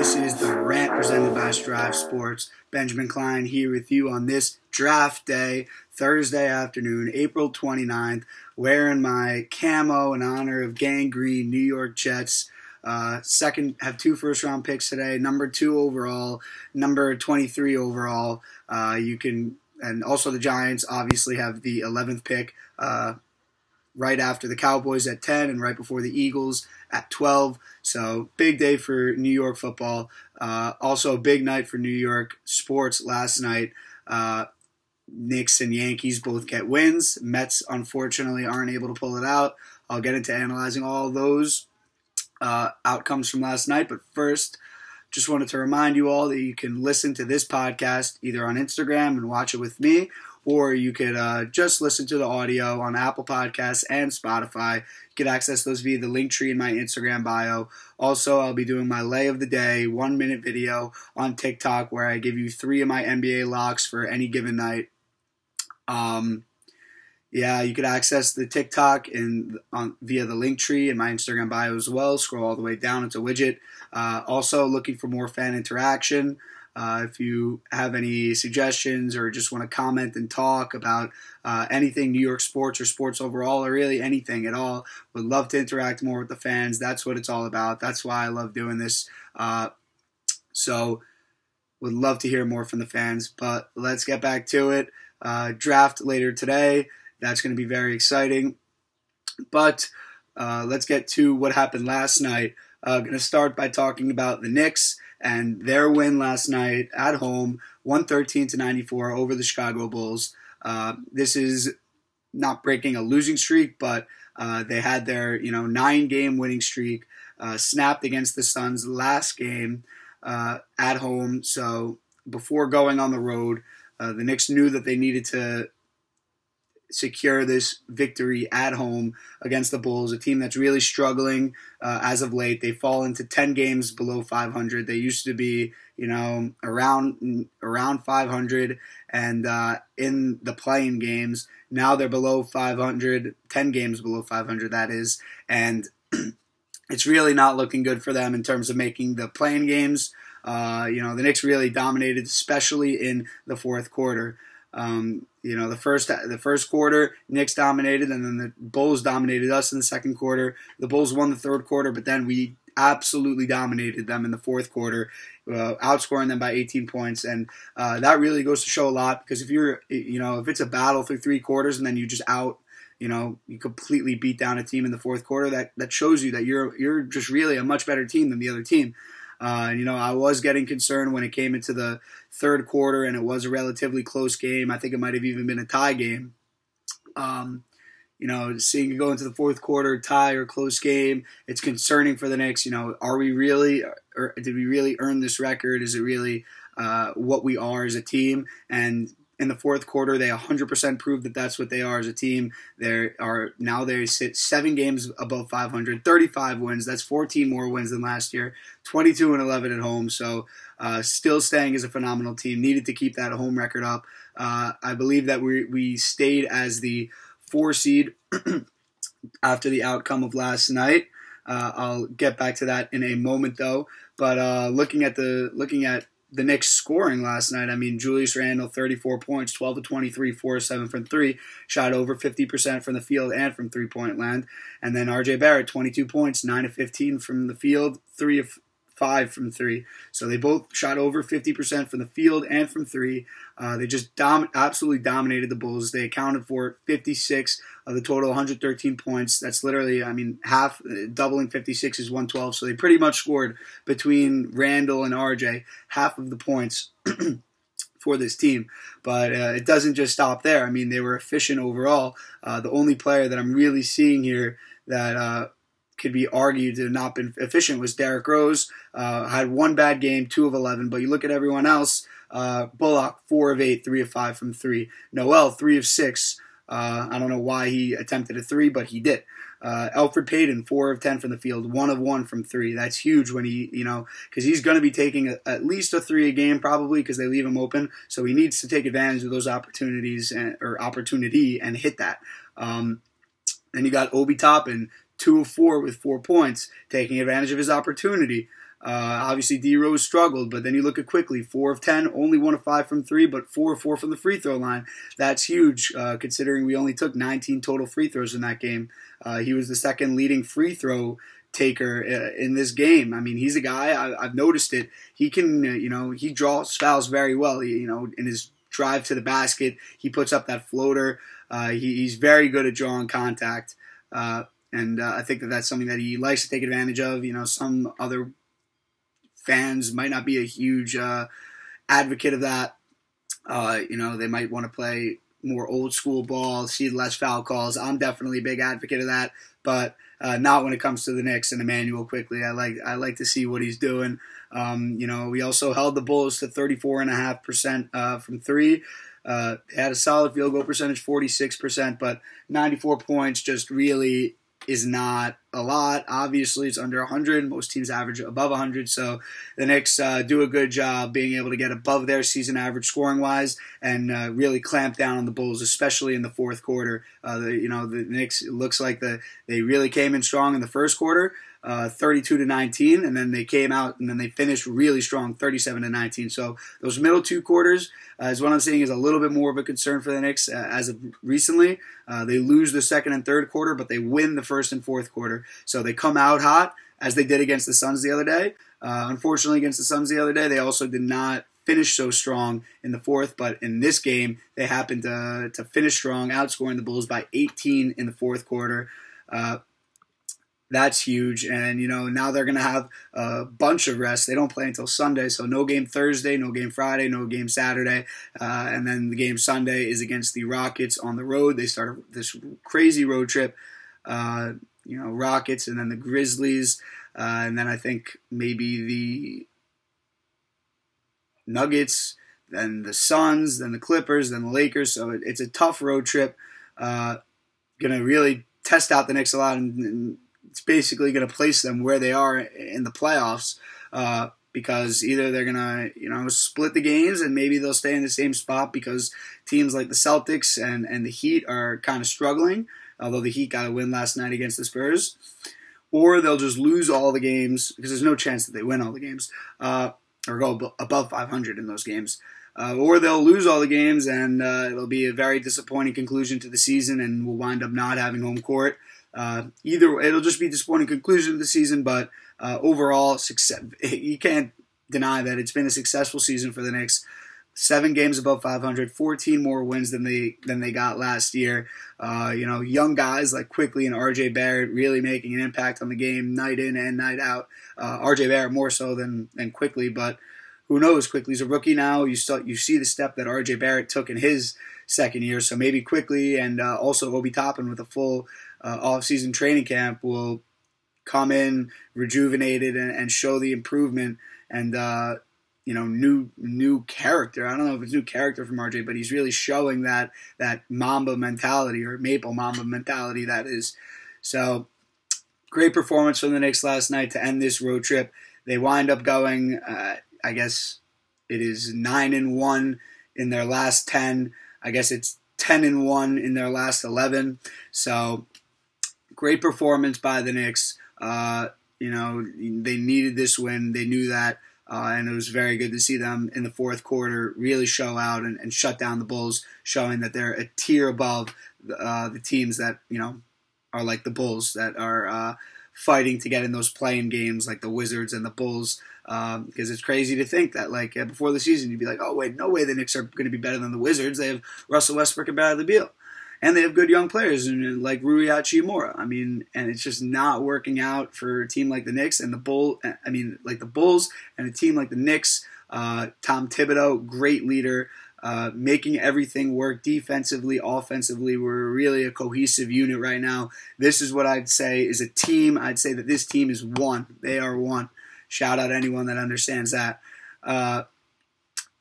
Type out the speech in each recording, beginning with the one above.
This is the rant presented by Strive Sports. Benjamin Klein here with you on this draft day, Thursday afternoon, April 29th, wearing my camo in honor of Gang Green New York Jets. Uh, second, have two first round picks today. Number two overall, number 23 overall. Uh, you can, and also the Giants obviously have the 11th pick. Uh, right after the Cowboys at 10 and right before the Eagles at 12. So, big day for New York football. Uh, also, a big night for New York sports last night. Uh, Knicks and Yankees both get wins. Mets, unfortunately, aren't able to pull it out. I'll get into analyzing all those uh, outcomes from last night. But first, just wanted to remind you all that you can listen to this podcast either on Instagram and watch it with me, or you could uh, just listen to the audio on Apple Podcasts and Spotify. You can access those via the link tree in my Instagram bio. Also, I'll be doing my lay of the day one minute video on TikTok where I give you three of my NBA locks for any given night. Um, yeah, you could access the TikTok and on via the link tree in my Instagram bio as well. Scroll all the way down; it's a widget. Uh, also, looking for more fan interaction. Uh, if you have any suggestions or just want to comment and talk about uh, anything New York sports or sports overall, or really anything at all, would love to interact more with the fans. That's what it's all about. That's why I love doing this. Uh, so, would love to hear more from the fans. But let's get back to it. Uh, draft later today. That's going to be very exciting. But uh, let's get to what happened last night. Uh, going to start by talking about the Knicks and their win last night at home, 113 to 94 over the Chicago Bulls. Uh, this is not breaking a losing streak, but uh, they had their you know nine game winning streak uh, snapped against the Suns last game uh, at home. So before going on the road, uh, the Knicks knew that they needed to secure this victory at home against the Bulls, a team that's really struggling uh, as of late. They fall into 10 games below 500. They used to be, you know, around around 500 and uh, in the play-in games. Now they're below 500, 10 games below 500 that is, and it's really not looking good for them in terms of making the play-in games. Uh, you know, the Knicks really dominated, especially in the fourth quarter. Um, you know, the first the first quarter, Knicks dominated, and then the Bulls dominated us in the second quarter. The Bulls won the third quarter, but then we absolutely dominated them in the fourth quarter, uh, outscoring them by 18 points, and uh, that really goes to show a lot because if you're, you know, if it's a battle through three quarters and then you just out you know, you completely beat down a team in the fourth quarter. That that shows you that you're you're just really a much better team than the other team. Uh, you know, I was getting concerned when it came into the third quarter, and it was a relatively close game. I think it might have even been a tie game. Um, you know, seeing it go into the fourth quarter, tie or close game, it's concerning for the Knicks. You know, are we really, or did we really earn this record? Is it really uh, what we are as a team? And in the fourth quarter. They 100% proved that that's what they are as a team. They are now they sit seven games above 500, 35 wins. That's 14 more wins than last year. 22 and 11 at home. So uh, still staying as a phenomenal team. Needed to keep that home record up. Uh, I believe that we we stayed as the four seed after the outcome of last night. Uh, I'll get back to that in a moment, though. But uh, looking at the looking at the Knicks scoring last night. I mean, Julius Randle, 34 points, 12 to 23, 4 7 from 3, shot over 50% from the field and from three point land. And then RJ Barrett, 22 points, 9 of 15 from the field, 3 of five from three. So they both shot over 50% from the field and from three. Uh, they just dom- absolutely dominated the Bulls. They accounted for 56 of the total 113 points. That's literally, I mean, half, uh, doubling 56 is 112. So they pretty much scored between Randle and RJ half of the points. for this team. But uh, it doesn't just stop there. I mean, they were efficient overall. Uh, the only player that I'm really seeing here that uh, could be argued to have not been efficient was Derrick Rose. Uh, had one bad game, two of 11, but you look at everyone else uh, Bullock, four of eight, three of five from three. Noel, three of six. Uh, I don't know why he attempted a three, but he did. Uh, Elfrid Payton, four of ten from the field, one of one from three. That's huge when he, you know, because he's going to be taking a, at least a three a game probably because they leave him open. So he needs to take advantage of those opportunities and, or opportunity and hit that. Um, then you got Obi Toppin, two of four with four points, taking advantage of his opportunity. Uh, obviously, D Rose struggled, but then you look at Quickley four of ten, only one of five from three, but four of four from the free throw line. That's huge, uh, considering we only took 19 total free throws in that game. Uh, he was the second leading free throw taker uh, in this game. I mean, he's a guy I, have noticed it. He can, uh, you know, he draws fouls very well. You know, in his drive to the basket, he puts up that floater. Uh, he, he's very good at drawing contact. And uh, I think that that's something that he likes to take advantage of. You know, some other fans might not be a huge uh, advocate of that. Uh, you know, they might want to play more old school ball, see less foul calls. I'm definitely a big advocate of that, but uh, not when it comes to the Knicks and Immanuel Quickley. I like I like to see what he's doing. Um, you know, we also held the Bulls to 34.5% uh, from three. Uh, had a solid field goal percentage, 46%, but 94 points just really is not a lot. Obviously, it's under 100. Most teams average above 100. So the Knicks uh, do a good job being able to get above their season average scoring wise and uh, really clamp down on the Bulls, especially in the fourth quarter. Uh, the, you know, the Knicks looks like the they really came in strong in the first quarter uh, 32 to 19, and then they came out and then they finished really strong, 37 to 19. So those middle two quarters uh, is what I'm seeing is a little bit more of a concern for the Knicks uh, as of recently. Uh, they lose the second and third quarter, but they win the first and fourth quarter. So they come out hot as they did against the Suns the other day. Uh, unfortunately, against the Suns the other day, they also did not finish so strong in the fourth, but in this game, they happened to, to finish strong, outscoring the Bulls by 18 in the fourth quarter. Uh, that's huge. And, you know, now they're to have a bunch of rest. They don't play until Sunday, so no game Thursday, no game Friday, no game Saturday. Uh, and then the game Sunday is against the Rockets on the road. They start this crazy road trip, uh, you know, Rockets and then the Grizzlies. Uh, and then I think maybe the Nuggets, then the Suns, then the Clippers, then the Lakers. So it's a tough road trip. Uh, to really test out the Knicks a lot and, and it's basically going to place them where they are in the playoffs. Uh, because either they're gonna, you know, split the games and maybe they'll stay in the same spot because teams like the Celtics and, and the Heat are kind of struggling, although the Heat got a win last night against the Spurs. Or they'll just lose all the games because there's no chance that they win all the games uh, or go above 500 in those games. Uh, or they'll lose all the games and uh, it'll be a very disappointing conclusion to the season and we'll wind up not having home court. Uh, either it'll just be disappointing conclusion of the season, but uh, overall success. You can't deny that it's been a successful season for the Knicks. Seven games above 500, 14 more wins than they than they got last year. Uh, you know, young guys like Quickley and R.J. Barrett really making an impact on the game night in and night out. Uh, R.J. Barrett more so than than Quickley, but who knows? Quickley's a rookie now. You still you see the step that R.J. Barrett took in his second year, so maybe Quickley and uh, also Obi Toppin with a full uh, off-season training camp will come in rejuvenated and, and show the improvement and uh, you know new new character. I don't know if it's new character from RJ, but he's really showing that that Mamba mentality or Maple Mamba mentality that is. So great performance from the Knicks last night to end this road trip. They wind up going, uh, I guess it is nine and one in their last ten. I guess it's ten and one in their last eleven. So great performance by the Knicks. Uh, you know, they needed this win. They knew that. Uh, and it was very good to see them in the fourth quarter really show out and, and shut down the Bulls, showing that they're a tier above uh, the teams that you know are like the Bulls that are uh, fighting to get in those play-in games, like the Wizards and the Bulls. Because um, it's crazy to think that like before the season you'd be like, oh wait, no way the Knicks are going to be better than the Wizards. They have Russell Westbrook and Bradley Beal and they have good young players and like Rui Hachimura. I mean, and it's just not working out for a team like the Knicks and the Bull. I mean, like the Bulls and a team like the Knicks. Uh, Tom Thibodeau, great leader, uh, making everything work defensively, offensively. We're really a cohesive unit right now. This is what I'd say is a team. I'd say that this team is one. They are one. Shout out anyone that understands that. Uh,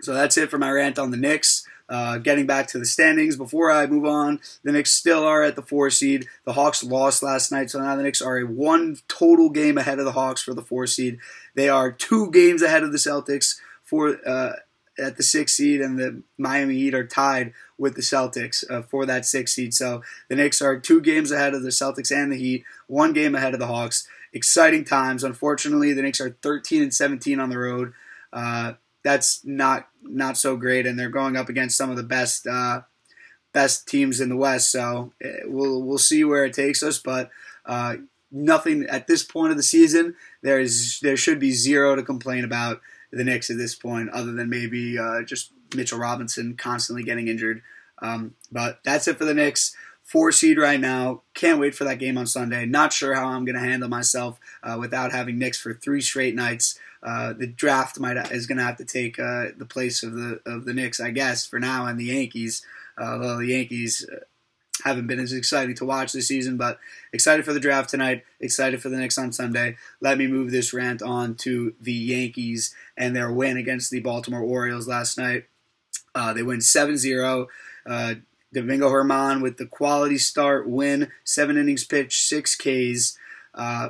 so that's it for my rant on the Knicks. Uh, getting back to the standings before I move on, the Knicks still are at the four seed. The Hawks lost last night, so now the Knicks are a one total game ahead of the Hawks for the four seed. They are two games ahead of the Celtics for uh, at the sixth seed, and the Miami Heat are tied with the Celtics uh, for that sixth seed. So the Knicks are two games ahead of the Celtics and the Heat, one game ahead of the Hawks. Exciting times. Unfortunately, the Knicks are 13 and 17 on the road. Uh, that's not not so great, and they're going up against some of the best uh, best teams in the West. So eh, we'll we'll see where it takes us, but uh, nothing at this point of the season. There is there should be zero to complain about the Knicks at this point, other than maybe uh, just Mitchell Robinson constantly getting injured. Um, but that's it for the Knicks. Four seed right now. Can't wait for that game on Sunday. Not sure how I'm going to handle myself uh, without having Knicks for three straight nights. Uh, the draft might is going to have to take uh, the place of the of the Knicks, I guess, for now, and the Yankees. although the Yankees haven't been as exciting to watch this season, but excited for the draft tonight, excited for the Knicks on Sunday. Let me move this rant on to the Yankees and their win against the Baltimore Orioles last night. Uh, they win 7 0. Uh, Domingo German with the quality start win, seven innings pitched, six Ks. Uh,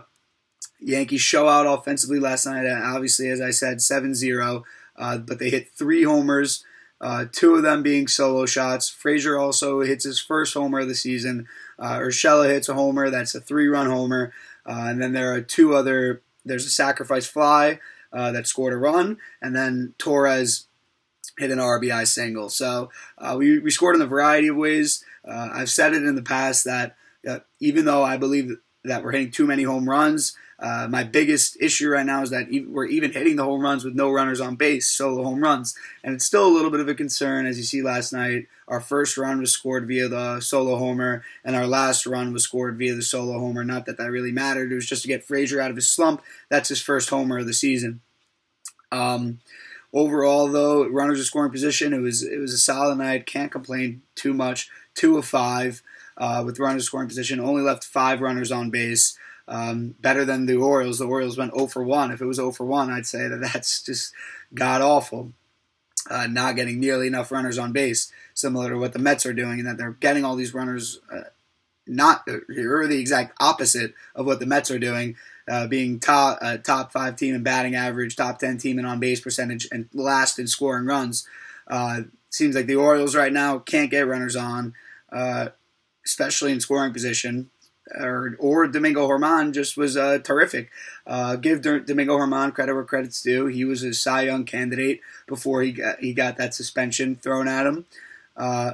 Yankees show out offensively last night, obviously, as I said, 7 0. Uh, but they hit three homers uh, two of them being solo shots. Frazier also hits his first homer of the season. Uh, Urshela hits a homer. That's a three-run homer. Uh, and then there are two other. There's a sacrifice fly uh, that scored a run, and then Torres hit an RBI single. So uh, we we scored in a variety of ways. Uh, I've said it in the past that even though I believe that we're hitting too many home runs. Uh, my biggest issue right now is that we're even hitting the home runs with no runners on base, solo home runs. And it's still a little bit of a concern, as you see last night. Our first run was scored via the solo homer, and our last run was scored via the solo homer. Not that that really mattered. It was just to get Frazier out of his slump. That's his first homer of the season. Um, overall, though, runners in scoring position, it was it was a solid night. Can't complain too much. Two of five uh, with runners scoring position. Only left five runners on base. Um, better than the Orioles. The Orioles went 0 for 1. If it was 0 for 1, I'd say that that's just god awful. Uh, not getting nearly enough runners on base, similar to what the Mets are doing, and that they're getting all these runners. Uh, not or the exact opposite of what the Mets are doing, uh, being top uh, top five team in batting average, top ten team in on base percentage, and last in scoring runs. Uh, seems like the Orioles right now can't get runners on. Uh, especially in scoring position. Or, or Domingo German just was uh, terrific. Uh, give Domingo German credit where credit's due. He was a Cy Young candidate before he got, he got that suspension thrown at him. Uh,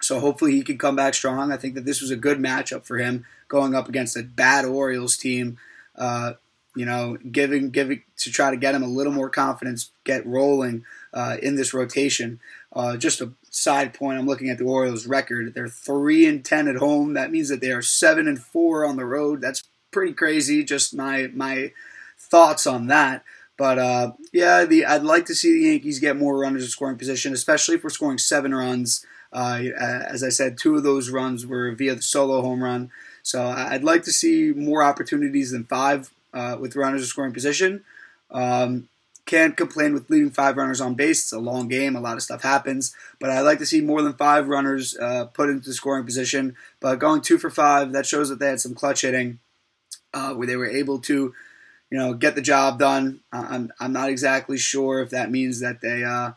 so hopefully he can come back strong. I think that this was a good matchup for him going up against a bad Orioles team. Uh, you know, giving giving to try to get him a little more confidence, get rolling uh, in this rotation. Uh, just a side point, I'm looking at the Orioles' record. They're three and ten at home. That means that they are seven and four on the road. That's pretty crazy. Just my my thoughts on that. But uh, yeah, the I'd like to see the Yankees get more runners in scoring position, especially if we're scoring seven runs. Uh, as I said, two of those runs were via the solo home run. So I'd like to see more opportunities than five uh, with runners in scoring position. Um, can't complain with leading five runners on base. It's a long game. A lot of stuff happens. But I like to see more than five runners uh, put into the scoring position. But going two for five, that shows that they had some clutch hitting uh, where they were able to, you know, get the job done. I'm, I'm not exactly sure if that means that they. Uh,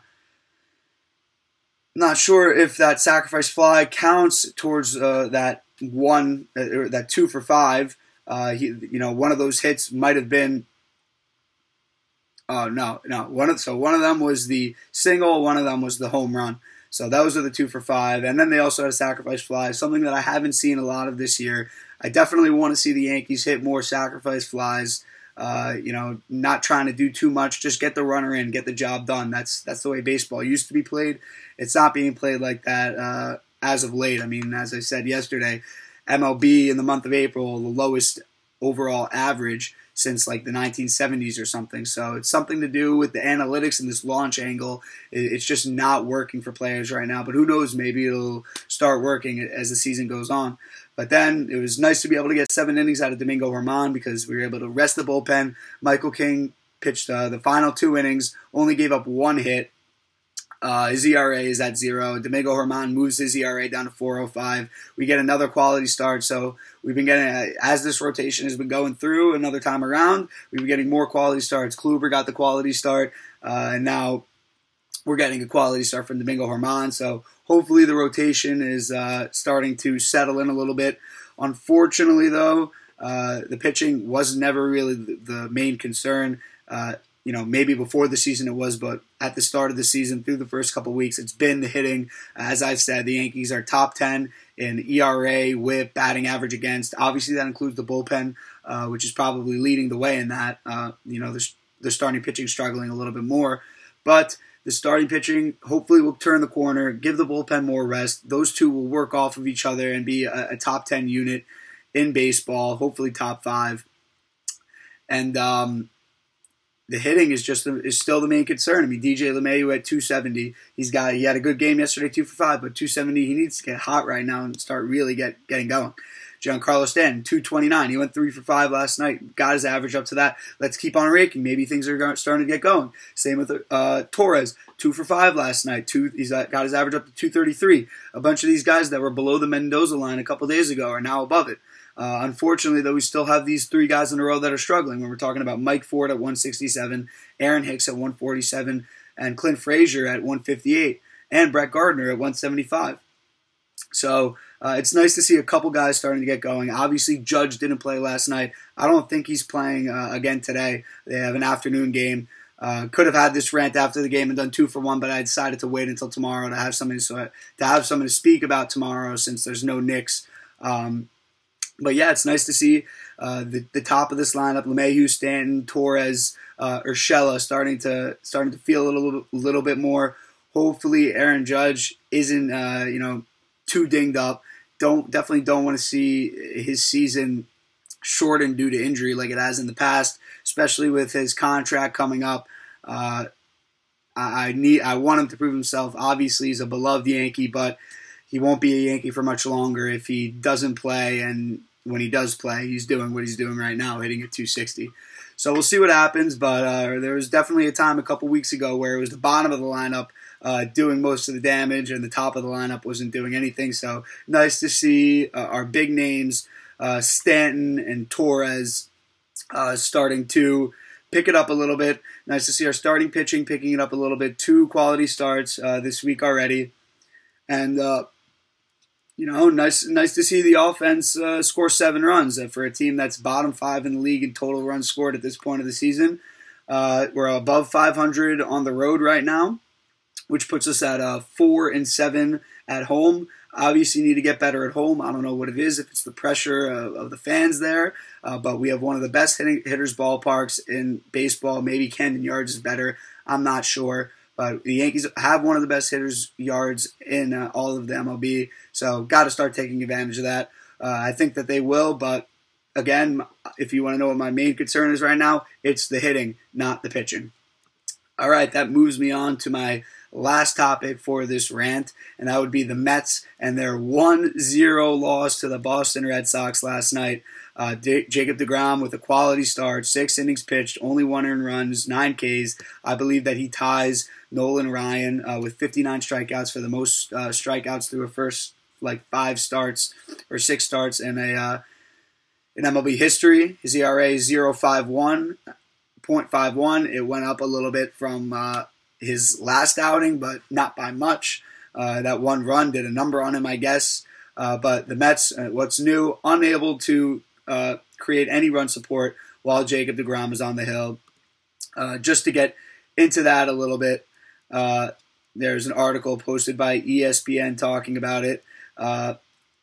not sure if that sacrifice fly counts towards uh, that one uh, or that two for five. Uh, he, you know, one of those hits might have been Oh no, no. One of so one of them was the single, one of them was the home run. So those are the two for five, and then they also had a sacrifice fly, something that I haven't seen a lot of this year. I definitely want to see the Yankees hit more sacrifice flies. Uh, you know, not trying to do too much, just get the runner in, get the job done. That's that's the way baseball used to be played. It's not being played like that uh, as of late. I mean, as I said yesterday, MLB in the month of April, the lowest overall average since like the 1970s or something. So it's something to do with the analytics and this launch angle. It's just not working for players right now. But who knows? Maybe it'll start working as the season goes on. But then it was nice to be able to get seven innings out of Domingo German because we were able to rest the bullpen. Michael King pitched uh, the final two innings, only gave up one hit, uh, his ERA is at zero. Domingo German moves his ERA down to 4.05. We get another quality start. So we've been getting, as this rotation has been going through another time around, we've been getting more quality starts. Kluber got the quality start, uh, and now we're getting a quality start from Domingo Germán. So hopefully the rotation is uh, starting to settle in a little bit. Unfortunately, though, uh, the pitching was never really the, the main concern. You know, maybe before the season it was, but at the start of the season, through the first couple weeks, it's been the hitting. As I've said, the Yankees are top 10 in ERA, whip, batting average against. Obviously, that includes the bullpen, uh, which is probably leading the way in that. Uh, you know, the, the starting pitching struggling a little bit more. But the starting pitching hopefully will turn the corner, give the bullpen more rest. Those two will work off of each other and be a, a top 10 unit in baseball, hopefully top five. And um, the hitting is just is still the main concern. I mean, DJ LeMahieu at 270, he's got he had a good game yesterday, two for five, but 270 he needs to get hot right now and start really get getting going. Giancarlo Stanton, 229. He went three for five last night. Got his average up to that. Let's keep on raking. Maybe things are starting to get going. Same with uh, Torres, two for five last night. Two, he's got his average up to 233. A bunch of these guys that were below the Mendoza line a couple days ago are now above it. Uh, unfortunately, though, we still have these three guys in a row that are struggling. When we're talking about Mike Ford at 167, Aaron Hicks at 147, and Clint Frazier at 158, and Brett Gardner at 175. So uh, it's nice to see a couple guys starting to get going. Obviously, Judge didn't play last night. I don't think he's playing uh, again today. They have an afternoon game. Uh, could have had this rant after the game and done two for one, but I decided to wait until tomorrow to have something to, to have something to speak about tomorrow since there's no Knicks. Um, but yeah, it's nice to see uh, the, the top of this lineup: LeMahieu, Stanton, Torres, uh, Urshela starting to starting to feel a little little bit more. Hopefully, Aaron Judge isn't uh, you know too dinged up. Don't definitely don't want to see his season shortened due to injury like it has in the past, especially with his contract coming up. Uh, I need I want him to prove himself. Obviously, he's a beloved Yankee, but he won't be a Yankee for much longer if he doesn't play. And when he does play, he's doing what he's doing right now, hitting at 260. So we'll see what happens. But uh, there was definitely a time a couple weeks ago where it was the bottom of the lineup uh, doing most of the damage, and the top of the lineup wasn't doing anything. So nice to see uh, our big names, uh, Stanton and Torres, uh, starting to pick it up a little bit. Nice to see our starting pitching picking it up a little bit. Two quality starts uh, this week already, and you know, nice nice to see the offense uh, score seven runs uh, for a team that's bottom five in the league in total runs scored at this point of the season. Uh, we're above 500 on the road right now which puts us at uh, four and seven at home. Obviously, need to get better at home. I don't know what it is, if it's the pressure of, of the fans there, uh, but we have one of the best hitting, hitters ballparks in baseball. Maybe Camden Yards is better. I'm not sure. But the Yankees have one of the best hitters yards in uh, all of the MLB, so got to start taking advantage of that. Uh, I think that they will, but again, if you want to know what my main concern is right now, it's the hitting, not the pitching. All right, that moves me on to my last topic for this rant, and that would be the Mets and their 1 0 loss to the Boston Red Sox last night. Uh, D- Jacob DeGrom with a quality start, six innings pitched, only one earned runs, nine Ks. I believe that he ties Nolan Ryan uh, with 59 strikeouts for the most uh, strikeouts through a first like five starts or six starts in a uh, in MLB history. His ERA is 0.51. 0.51. It went up a little bit from uh, his last outing, but not by much. Uh, that one run did a number on him, I guess. Uh, but the Mets, uh, what's new, unable to uh, create any run support while Jacob DeGrom is on the hill. Uh, just to get into that a little bit, uh, there's an article posted by ESPN talking about it.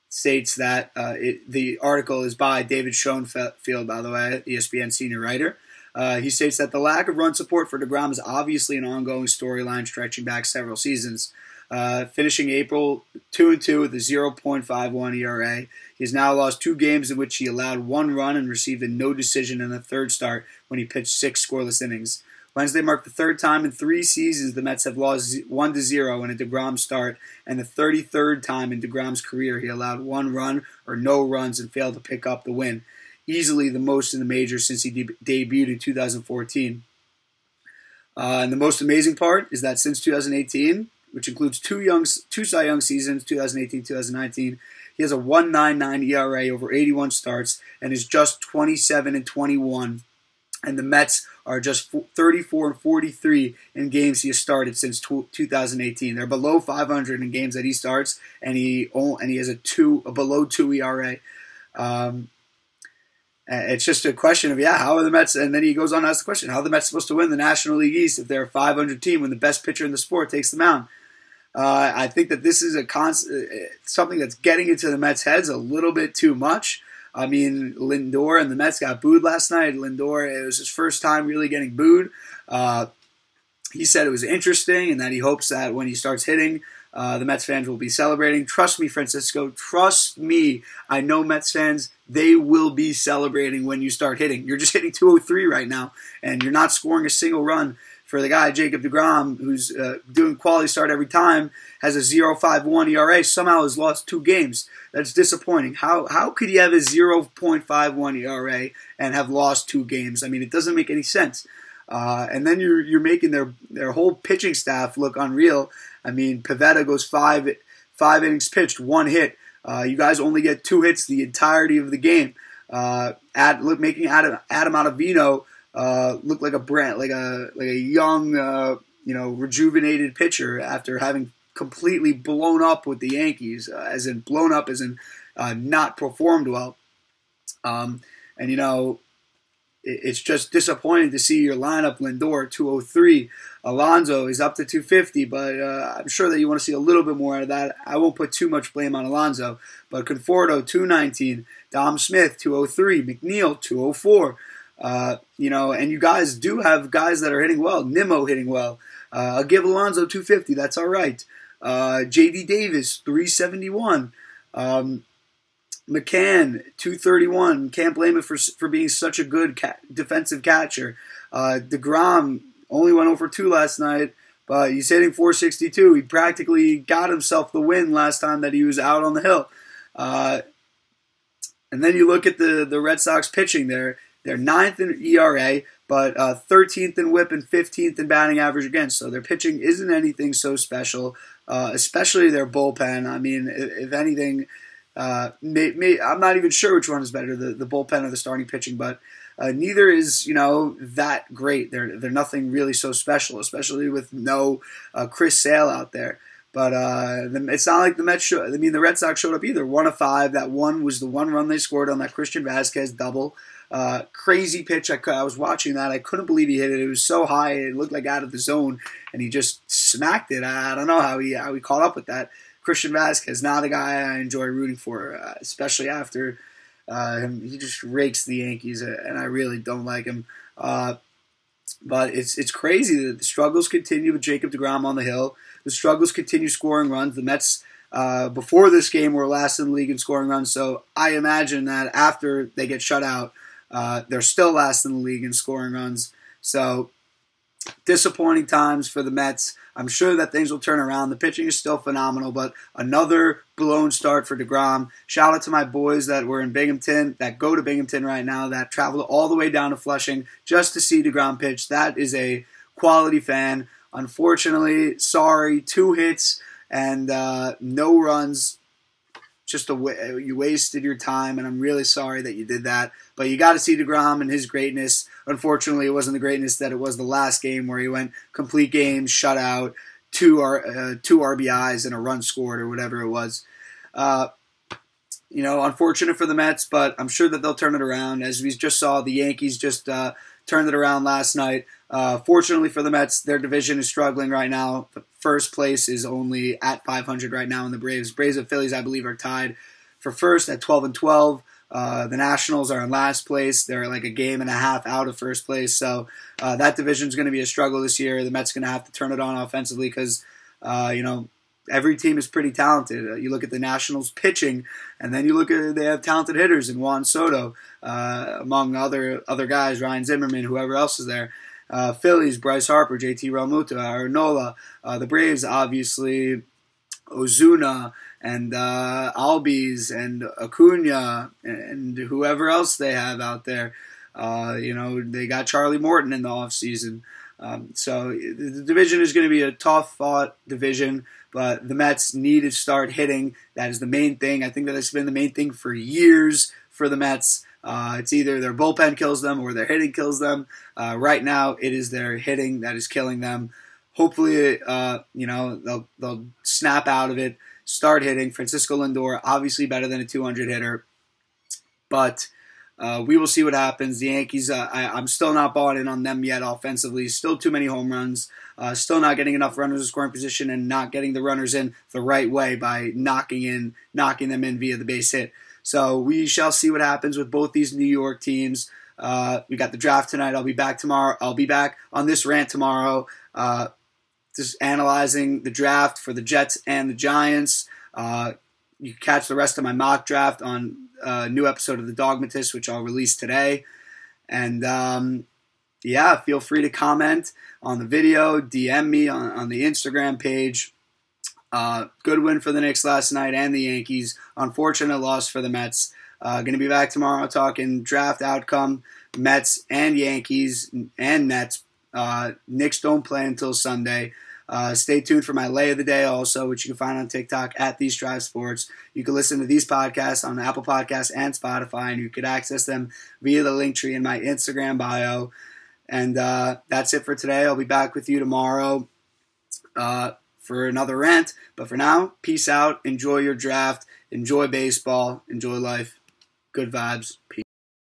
states that it, the article is by David Schoenfield, by the way, ESPN senior writer. Uh, he states that the lack of run support for DeGrom is obviously an ongoing storyline stretching back several seasons. Uh, finishing April 2 and 2 with a 0.51 ERA. He has now lost two games in which he allowed one run and received a no decision in the third start when he pitched six scoreless innings. Wednesday marked the third time in three seasons the Mets have lost 1 to 0 in a DeGrom start, and the 33rd time in DeGrom's career he allowed one run or no runs and failed to pick up the win easily the most in the major since he de- debuted in 2014. Uh, and the most amazing part is that since 2018, which includes two young, two Cy Young seasons, 2018, 2019, he has a 1.99 ERA over 81 starts and is just 27 and 21 and the Mets are just 34 and 43 in games he has started since 2018. They're below 500 in games that he starts, and he and he has a two a below two ERA. Um, it's just a question of yeah, how are the Mets? And then he goes on to ask the question: How are the Mets supposed to win the National League East if they're a 500 team when the best pitcher in the sport takes the mound? Uh, I think that this is a const- uh, something that's getting into the Mets' heads a little bit too much. I mean, Lindor and the Mets got booed last night. Lindor, it was his first time really getting booed. Uh, he said it was interesting and that he hopes that when he starts hitting, uh, the Mets fans will be celebrating. Trust me, Francisco. Trust me. I know Mets fans. They will be celebrating when you start hitting. You're just hitting 203 right now, and you're not scoring a single run for the guy Jacob DeGrom, who's uh, doing quality start every time, has a 0.51 ERA. Somehow has lost two games. That's disappointing. How how could he have a 0.51 ERA and have lost two games? I mean, it doesn't make any sense. Uh, and then you're you're making their their whole pitching staff look unreal. I mean, Pivetta goes five five innings pitched, one hit. Uh, you guys only get two hits the entirety of the game. Uh, at look, making Adam Adam Ottavino uh, looked like a brand, like a like a young, uh, you know, rejuvenated pitcher after having completely blown up with the Yankees, uh, as in blown up, as in uh, not performed well. Um, and you know, it's just disappointing to see your lineup Lindor 203. Alonso is up to 250, but uh, I'm sure that you want to see a little bit more out of that. I won't put too much blame on Alonso, but Conforto 219, Dom Smith 203, McNeil 204. Uh, you know, and you guys do have guys that are hitting well. Nimmo hitting well. Uh, I'll give Alonso 250. That's all right. Uh, J.D. Davis 371. Um, McCann 231. Can't blame him for for being such a good ca- defensive catcher. Uh, Degrom only went over two last night, but he's hitting 462. He practically got himself the win last time that he was out on the hill. Uh, and then you look at the the Red Sox pitching there. They're ninth in ERA, but uh, 13th in WHIP and 15th in batting average against. So their pitching isn't anything so special, uh, especially their bullpen. I mean, if, if anything, uh, may, may, I'm not even sure which one is better, the, the bullpen or the starting pitching, but uh, neither is you know that great. They're they're nothing really so special, especially with no uh, Chris Sale out there. But uh, it's not like the Mets. Show, I mean, the Red Sox showed up either. One of five. That one was the one run they scored on that Christian Vazquez double. Uh, crazy pitch. I, I was watching that. I couldn't believe he hit it. It was so high. It looked like out of the zone, and he just smacked it. I, I don't know how he how he caught up with that. Christian Vazquez, not a guy I enjoy rooting for, uh, especially after uh, him. He just rakes the Yankees, uh, and I really don't like him. Uh, but it's it's crazy that the struggles continue with Jacob Degrom on the hill. The struggles continue scoring runs. The Mets uh, before this game were last in the league in scoring runs, so I imagine that after they get shut out, uh, they're still last in the league in scoring runs. So disappointing times for the Mets. I'm sure that things will turn around. The pitching is still phenomenal, but another blown start for DeGrom. Shout out to my boys that were in Binghamton, that go to Binghamton right now, that traveled all the way down to Flushing just to see DeGrom pitch. That is a quality fan. Unfortunately, sorry, two hits and uh, no runs just a you wasted your time, and I'm really sorry that you did that. But you got to see Degrom and his greatness. Unfortunately, it wasn't the greatness that it was the last game where he went complete game, shutout, two uh, two RBIs and a run scored or whatever it was. Uh, you know, unfortunate for the Mets, but I'm sure that they'll turn it around. As we just saw, the Yankees just uh, turned it around last night. Uh, fortunately for the Mets, their division is struggling right now. First place is only at 500 right now, and the Braves, Braves and Phillies, I believe, are tied for first at 12 and 12. Uh, the Nationals are in last place. They're like a game and a half out of first place. So uh, that division is going to be a struggle this year. The Mets going to have to turn it on offensively because, uh, you know, every team is pretty talented. Uh, you look at the Nationals pitching, and then you look at they have talented hitters in Juan Soto, uh, among other other guys, Ryan Zimmerman, whoever else is there. Uh, Phillies, Bryce Harper, JT Realmuto, Aaron Nola. Uh, the Braves, obviously, Ozuna and uh, Albies and Acuna and whoever else they have out there. Uh, you know, they got Charlie Morton in the offseason. Um, so the division is going to be a tough fought division, but the Mets need to start hitting. That is the main thing. I think that has been the main thing for years for the Mets. Uh, it's either their bullpen kills them or their hitting kills them. Uh, right now, it is their hitting that is killing them. Hopefully, uh, you know they'll they'll snap out of it, start hitting. Francisco Lindor, obviously better than a 200 hitter, but uh, we will see what happens. The Yankees, uh, I, am still not bought in on them yet offensively. Still too many home runs. Uh, still not getting enough runners in scoring position and not getting the runners in the right way by knocking in, knocking them in via the base hit. So we shall see what happens with both these New York teams. Uh, we got the draft tonight. I'll be back tomorrow. I'll be back on this rant tomorrow, uh, just analyzing the draft for the Jets and the Giants. Uh, you catch the rest of my mock draft on a new episode of The Dogmatist, which I'll release today. And um, yeah, feel free to comment on the video, DM me on, on the Instagram page. Uh, good win for the Knicks last night and the Yankees. Unfortunate loss for the Mets. Uh, Going to be back tomorrow talking draft outcome, Mets and Yankees and Nets. Uh, Knicks don't play until Sunday. Uh, stay tuned for my lay of the day also, which you can find on TikTok at These Drive Sports. You can listen to these podcasts on Apple Podcasts and Spotify, and you could access them via the link tree in my Instagram bio. And uh, that's it for today. I'll be back with you tomorrow uh, for another rant. But for now, peace out. Enjoy your draft. Enjoy baseball. Enjoy life. Good vibes. Peace.